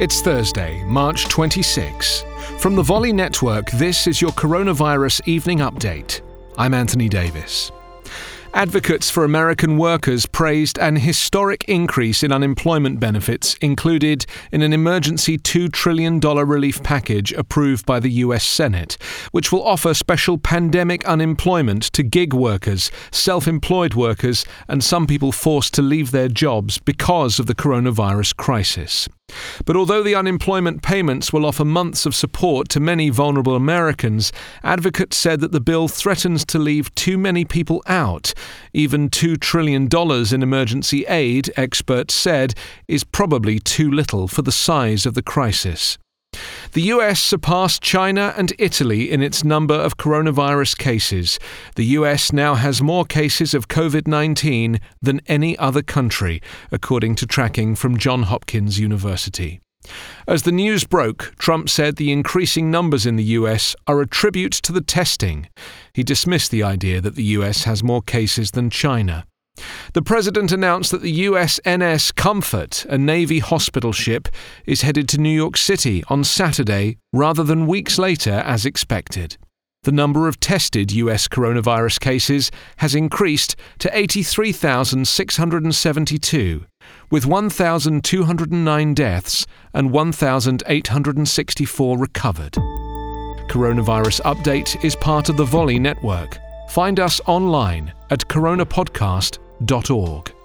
It's Thursday, March 26. From the Volley Network, this is your coronavirus evening update. I'm Anthony Davis. Advocates for American workers praised an historic increase in unemployment benefits included in an emergency $2 trillion relief package approved by the US Senate, which will offer special pandemic unemployment to gig workers, self employed workers, and some people forced to leave their jobs because of the coronavirus crisis. But although the unemployment payments will offer months of support to many vulnerable Americans, advocates said that the bill threatens to leave too many people out. Even $2 trillion in emergency aid, experts said, is probably too little for the size of the crisis. The US surpassed China and Italy in its number of coronavirus cases. The US now has more cases of COVID 19 than any other country, according to tracking from Johns Hopkins University. As the news broke, Trump said the increasing numbers in the US are a tribute to the testing. He dismissed the idea that the US has more cases than China. The president announced that the USNS Comfort, a Navy hospital ship, is headed to New York City on Saturday rather than weeks later as expected. The number of tested US coronavirus cases has increased to 83,672, with 1,209 deaths and 1,864 recovered. Coronavirus Update is part of the Volley Network. Find us online at coronapodcast.org.